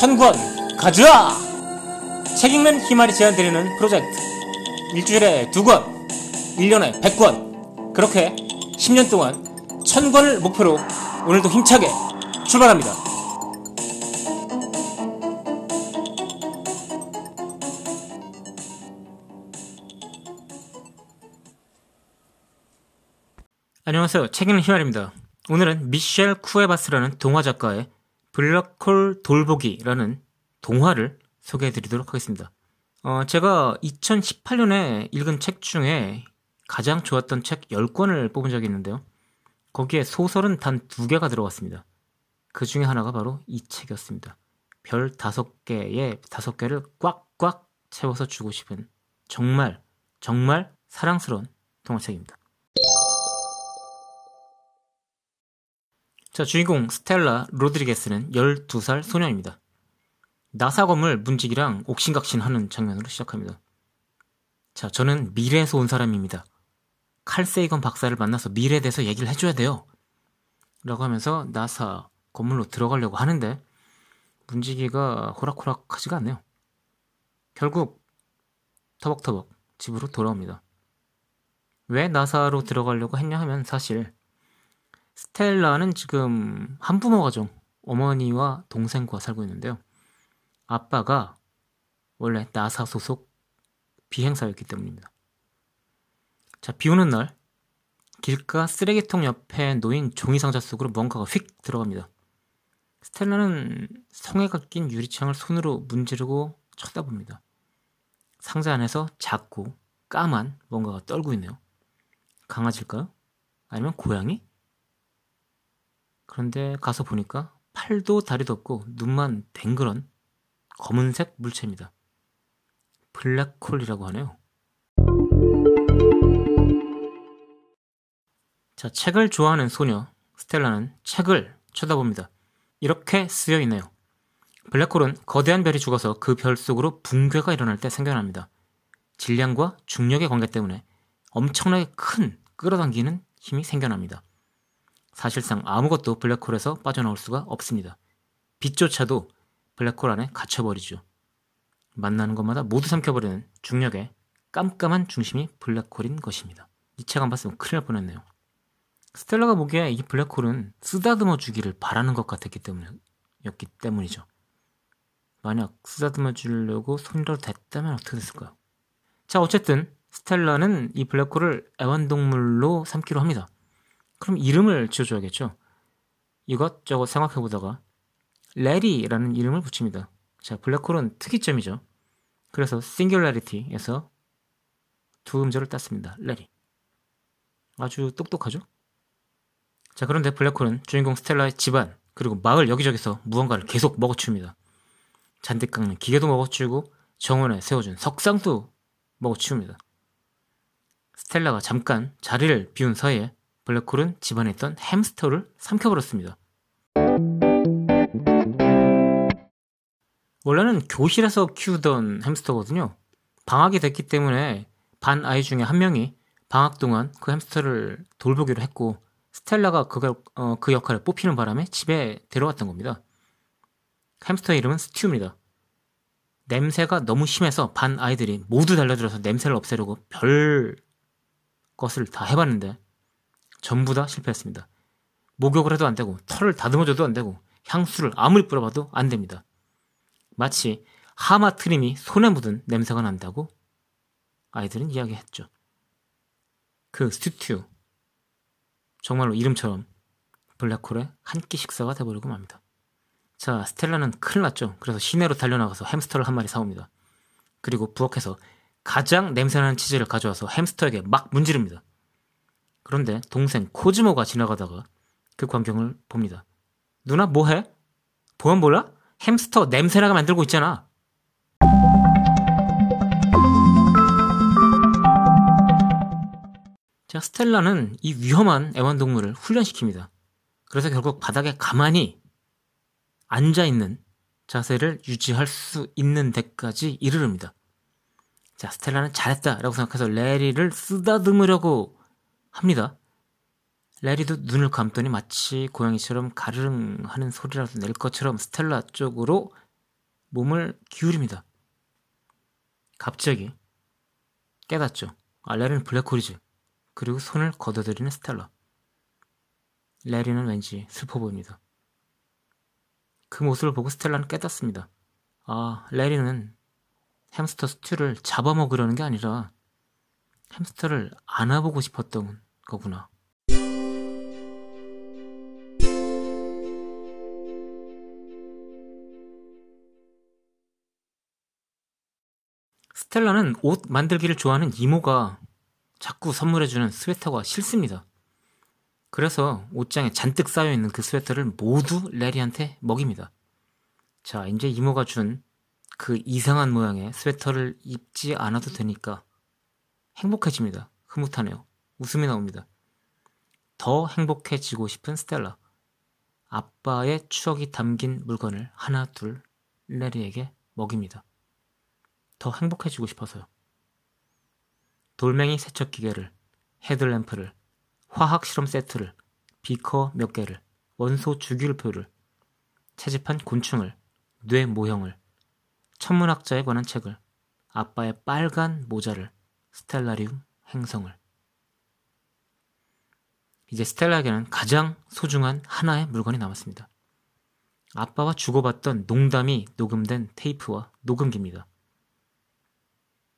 천권 가져와! 책 읽는 희말이 제안드리는 프로젝트. 일주일에 두 권, 1년에 100권. 그렇게 10년 동안 천권을 목표로 오늘도 힘차게 출발합니다. 안녕하세요. 책 읽는 희말입니다. 오늘은 미셸 쿠에바스라는 동화 작가의 블랙홀 돌보기라는 동화를 소개해 드리도록 하겠습니다. 어, 제가 2018년에 읽은 책 중에 가장 좋았던 책 10권을 뽑은 적이 있는데요. 거기에 소설은 단두 개가 들어갔습니다. 그 중에 하나가 바로 이 책이었습니다. 별 다섯 개에 다섯 개를 꽉꽉 채워서 주고 싶은 정말 정말 사랑스러운 동화책입니다. 자, 주인공 스텔라 로드리게스는 12살 소녀입니다. 나사 건물 문직이랑 옥신각신 하는 장면으로 시작합니다. 자, 저는 미래에서 온 사람입니다. 칼세이건 박사를 만나서 미래에 대해서 얘기를 해줘야 돼요. 라고 하면서 나사 건물로 들어가려고 하는데 문지기가 호락호락하지가 않네요. 결국 터벅터벅 집으로 돌아옵니다. 왜 나사로 들어가려고 했냐 하면 사실 스텔라는 지금 한부모 가정, 어머니와 동생과 살고 있는데요. 아빠가 원래 나사 소속 비행사였기 때문입니다. 자, 비 오는 날, 길가 쓰레기통 옆에 놓인 종이상자 속으로 뭔가가 휙 들어갑니다. 스텔라는 성에가 낀 유리창을 손으로 문지르고 쳐다봅니다. 상자 안에서 작고 까만 뭔가가 떨고 있네요. 강아지일까요? 아니면 고양이? 그런데 가서 보니까 팔도 다리도 없고 눈만 댕그런 검은색 물체입니다. 블랙홀이라고 하네요. 자, 책을 좋아하는 소녀 스텔라는 책을 쳐다봅니다. 이렇게 쓰여 있네요. 블랙홀은 거대한 별이 죽어서 그 별 속으로 붕괴가 일어날 때 생겨납니다. 질량과 중력의 관계 때문에 엄청나게 큰 끌어당기는 힘이 생겨납니다. 사실상 아무것도 블랙홀에서 빠져나올 수가 없습니다. 빛조차도 블랙홀 안에 갇혀버리죠. 만나는 것마다 모두 삼켜버리는 중력의 깜깜한 중심이 블랙홀인 것입니다. 이 책 안 봤으면 큰일 날 뻔했네요. 스텔라가 보기에 이 블랙홀은 쓰다듬어 주기를 바라는 것 같았기 때문이었기 때문이죠. 만약 쓰다듬어 주려고 손이라도 댔다면 어떻게 됐을까요? 자, 어쨌든 스텔라는 이 블랙홀을 애완동물로 삼기로 합니다. 그럼 이름을 지어줘야겠죠. 이것저것 생각해보다가 레리라는 이름을 붙입니다. 자, 블랙홀은 특이점이죠. 그래서 싱귤라리티에서 두 음절을 땄습니다. 레리. 아주 똑똑하죠? 자, 그런데 블랙홀은 주인공 스텔라의 집안, 그리고 마을 여기저기서 무언가를 계속 먹어치웁니다. 잔뜩 깎는 기계도 먹어치우고 정원에 세워준 석상도 먹어치웁니다. 스텔라가 잠깐 자리를 비운 사이에 블랙홀은 집안에 있던 햄스터를 삼켜버렸습니다. 원래는 교실에서 키우던 햄스터거든요. 방학이 됐기 때문에 반 아이 중에 한 명이 방학 동안 그 햄스터를 돌보기로 했고 스텔라가 그걸, 어, 그 역할을 뽑히는 바람에 집에 데려왔던 겁니다. 햄스터의 이름은 스튜입니다. 냄새가 너무 심해서 반 아이들이 모두 달려들어서 냄새를 없애려고 별 것을 다 해봤는데 전부 다 실패했습니다. 목욕을 해도 안 되고 털을 다듬어줘도 안 되고 향수를 아무리 뿌려봐도 안 됩니다. 마치 하마 트림이 손에 묻은 냄새가 난다고 아이들은 이야기했죠. 그 스튜튜 정말로 이름처럼 블랙홀의 한 끼 식사가 돼버리고 맙니다. 자, 스텔라는 큰일 났죠. 그래서 시내로 달려나가서 햄스터를 한 마리 사옵니다. 그리고 부엌에서 가장 냄새나는 치즈를 가져와서 햄스터에게 막 문지릅니다. 그런데 동생 코즈모가 지나가다가 그 광경을 봅니다. 누나 뭐해? 보안 몰라? 햄스터 냄새나게 만들고 있잖아. 자, 스텔라는 이 위험한 애완동물을 훈련시킵니다. 그래서 결국 바닥에 가만히 앉아있는 자세를 유지할 수 있는 데까지 이르릅니다. 자, 스텔라는 잘했다라고 생각해서 레리를 쓰다듬으려고 합니다. 레리도 눈을 감더니 마치 고양이처럼 가르릉 하는 소리라도 낼 것처럼 스텔라 쪽으로 몸을 기울입니다. 갑자기 깨닫죠. 아, 레리는 블랙홀이지. 그리고 손을 걷어들이는 스텔라. 레리는 왠지 슬퍼 보입니다. 그 모습을 보고 스텔라는 깨닫습니다. 아, 레리는 햄스터 스튜를 잡아먹으려는 게 아니라 햄스터를 안아보고 싶었던 거구나. 스텔라는 옷 만들기를 좋아하는 이모가 자꾸 선물해주는 스웨터가 싫습니다. 그래서 옷장에 잔뜩 쌓여있는 그 스웨터를 모두 레리한테 먹입니다. 자, 이제 이모가 준 그 이상한 모양의 스웨터를 입지 않아도 되니까 행복해집니다. 흐뭇하네요. 웃음이 나옵니다. 더 행복해지고 싶은 스텔라. 아빠의 추억이 담긴 물건을 하나 둘 레리에게 먹입니다. 더 행복해지고 싶어서요. 돌멩이 세척 기계를, 헤드램프를, 화학 실험 세트를, 비커 몇 개를, 원소 주기율표를, 채집한 곤충을, 뇌 모형을, 천문학자에 관한 책을, 아빠의 빨간 모자를, 스텔라리움 행성을. 이제 스텔라에게는 가장 소중한 하나의 물건이 남았습니다. 아빠와 주고받던 농담이 녹음된 테이프와 녹음기입니다.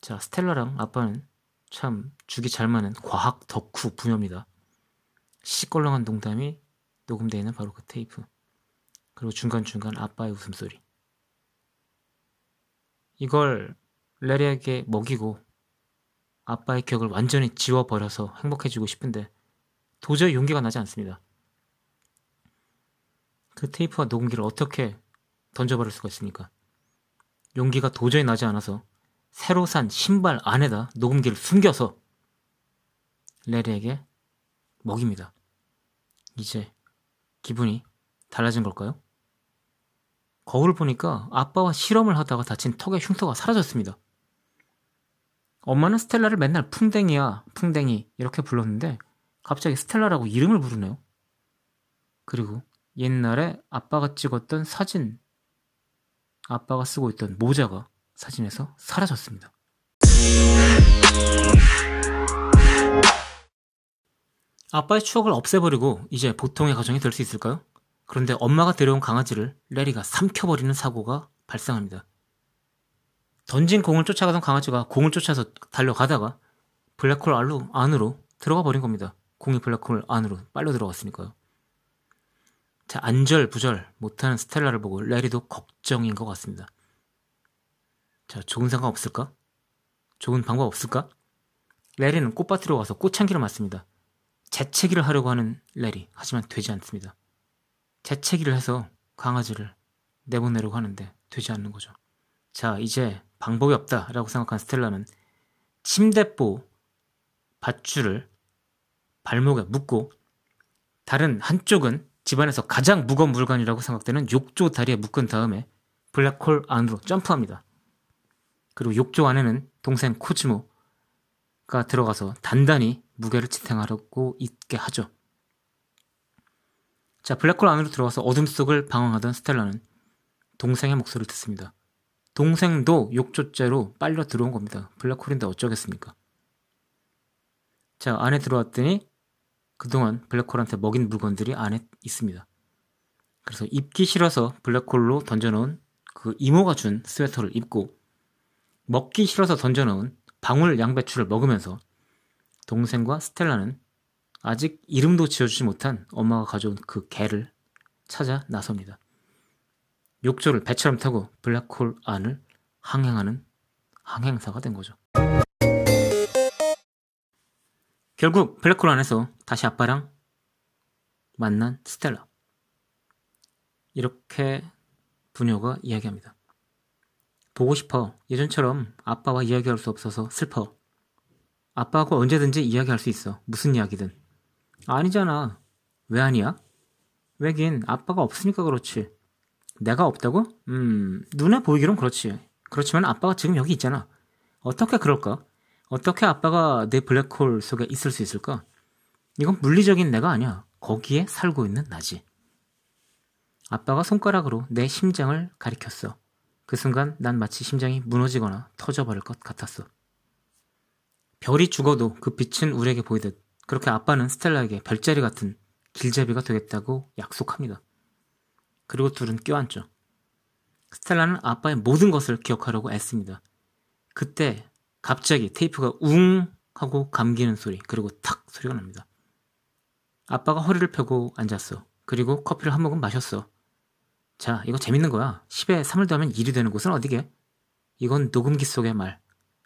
자, 스텔라랑 아빠는 참 죽이 잘 맞는 과학 덕후 부녀입니다. 시껄렁한 농담이 녹음되어 있는 바로 그 테이프. 그리고 중간중간 아빠의 웃음소리. 이걸 레리에게 먹이고 아빠의 기억을 완전히 지워버려서 행복해지고 싶은데 도저히 용기가 나지 않습니다. 그 테이프와 녹음기를 어떻게 던져버릴 수가 있습니까? 용기가 도저히 나지 않아서 새로 산 신발 안에다 녹음기를 숨겨서 레리에게 먹입니다. 이제 기분이 달라진 걸까요? 거울을 보니까 아빠와 실험을 하다가 다친 턱의 흉터가 사라졌습니다. 엄마는 스텔라를 맨날 풍뎅이야, 풍뎅이 이렇게 불렀는데 갑자기 스텔라라고 이름을 부르네요. 그리고 옛날에 아빠가 찍었던 사진, 아빠가 쓰고 있던 모자가 사진에서 사라졌습니다. 아빠의 추억을 없애버리고 이제 보통의 가정이 될 수 있을까요? 그런데 엄마가 데려온 강아지를 레리가 삼켜버리는 사고가 발생합니다. 던진 공을 쫓아가던 강아지가 공을 쫓아서 달려가다가 블랙홀 안으로, 안으로 들어가 버린 겁니다. 공이 블랙홀 안으로 빨려 들어갔으니까요. 자, 안절부절 못하는 스텔라를 보고 레리도 걱정인 것 같습니다. 자, 좋은 생각 없을까? 좋은 방법 없을까? 레리는 꽃밭으로 가서 꽃향기를 맡습니다. 재채기를 하려고 하는 레리. 하지만 되지 않습니다. 재채기를 해서 강아지를 내보내려고 하는데 되지 않는 거죠. 자, 이제 방법이 없다라고 생각한 스텔라는 침대보 밧줄을 발목에 묶고 다른 한쪽은 집안에서 가장 무거운 물건이라고 생각되는 욕조 다리에 묶은 다음에 블랙홀 안으로 점프합니다. 그리고 욕조 안에는 동생 코즈모가 들어가서 단단히 무게를 지탱하려고 있게 하죠. 자, 블랙홀 안으로 들어가서 어둠 속을 방황하던 스텔라는 동생의 목소리를 듣습니다. 동생도 욕조째로 빨려 들어온 겁니다. 블랙홀인데 어쩌겠습니까? 자, 안에 들어왔더니 그동안 블랙홀한테 먹인 물건들이 안에 있습니다. 그래서 입기 싫어서 블랙홀로 던져놓은 그 이모가 준 스웨터를 입고 먹기 싫어서 던져놓은 방울 양배추를 먹으면서 동생과 스텔라는 아직 이름도 지어주지 못한 엄마가 가져온 그 개를 찾아 나섭니다. 욕조를 배처럼 타고 블랙홀 안을 항행하는 항행사가 된 거죠. 결국 블랙홀 안에서 다시 아빠랑 만난 스텔라. 이렇게 부녀가 이야기합니다. 보고 싶어. 예전처럼 아빠와 이야기할 수 없어서 슬퍼. 아빠하고 언제든지 이야기할 수 있어. 무슨 이야기든. 아니잖아. 왜 아니야? 왜긴 아빠가 없으니까 그렇지. 내가 없다고? 음, 눈에 보이기론 그렇지. 그렇지만 아빠가 지금 여기 있잖아. 어떻게 그럴까? 어떻게 아빠가 내 블랙홀 속에 있을 수 있을까? 이건 물리적인 내가 아니야. 거기에 살고 있는 나지. 아빠가 손가락으로 내 심장을 가리켰어. 그 순간 난 마치 심장이 무너지거나 터져버릴 것 같았어. 별이 죽어도 그 빛은 우리에게 보이듯 그렇게 아빠는 스텔라에게 별자리 같은 길잡이가 되겠다고 약속합니다. 그리고 둘은 껴안죠. 스텔라는 아빠의 모든 것을 기억하려고 애씁니다. 그때 갑자기 테이프가 웅 하고 감기는 소리 그리고 탁 소리가 납니다. 아빠가 허리를 펴고 앉았어. 그리고 커피를 한 모금 마셨어. 자, 이거 재밌는 거야. 10에 3을 더하면 1이 되는 곳은 어디게? 이건 녹음기 속의 말.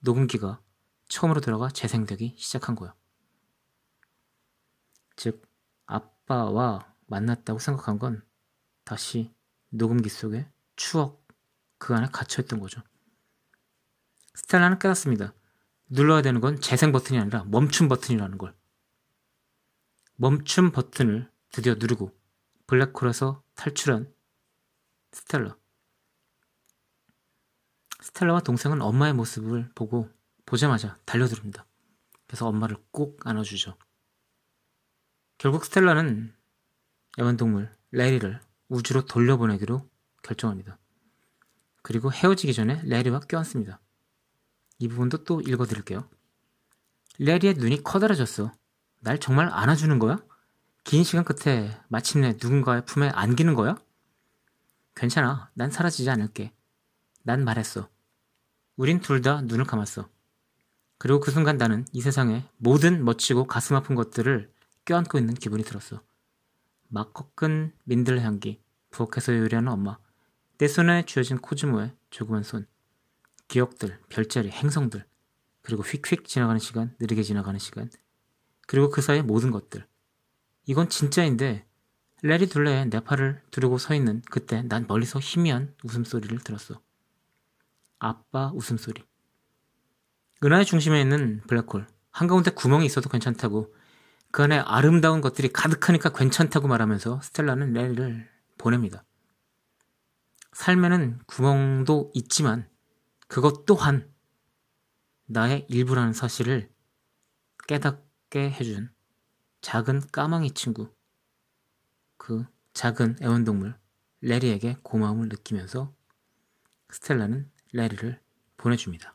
녹음기가 처음으로 들어가 재생되기 시작한 거야. 즉, 아빠와 만났다고 생각한 건 다시 녹음기 속의 추억 그 안에 갇혀있던 거죠. 스텔라는 깨닫습니다. 눌러야 되는 건 재생 버튼이 아니라 멈춤 버튼이라는 걸. 멈춤 버튼을 드디어 누르고 블랙홀에서 탈출한 스텔라. 스텔라와 동생은 엄마의 모습을 보고 보자마자 달려들습니다. 그래서 엄마를 꼭 안아주죠. 결국 스텔라는 애완동물 레리를 우주로 돌려보내기로 결정합니다. 그리고 헤어지기 전에 레리와 껴안습니다. 이 부분도 또 읽어드릴게요. 레리의 눈이 커다라졌어. 날 정말 안아주는 거야? 긴 시간 끝에 마침내 누군가의 품에 안기는 거야? 괜찮아. 난 사라지지 않을게. 난 말했어. 우린 둘 다 눈을 감았어. 그리고 그 순간 나는 이 세상의 모든 멋지고 가슴 아픈 것들을 껴안고 있는 기분이 들었어. 막 꺾은 민들 향기, 부엌에서 요리하는 엄마, 내 손에 쥐어진 코즈모의 조그만 손, 기억들, 별자리, 행성들, 그리고 휙휙 지나가는 시간, 느리게 지나가는 시간, 그리고 그 사이의 모든 것들. 이건 진짜인데 레리 둘레에 내 팔을 두르고 서 있는 그때 난 멀리서 희미한 웃음소리를 들었어. 아빠 웃음소리. 은하의 중심에 있는 블랙홀. 한가운데 구멍이 있어도 괜찮다고 그 안에 아름다운 것들이 가득하니까 괜찮다고 말하면서 스텔라는 레리를 보냅니다. 삶에는 구멍도 있지만 그것 또한 나의 일부라는 사실을 깨닫게 해준 작은 까망이 친구, 그 작은 애완동물 레리에게 고마움을 느끼면서 스텔라는 레리를 보내줍니다.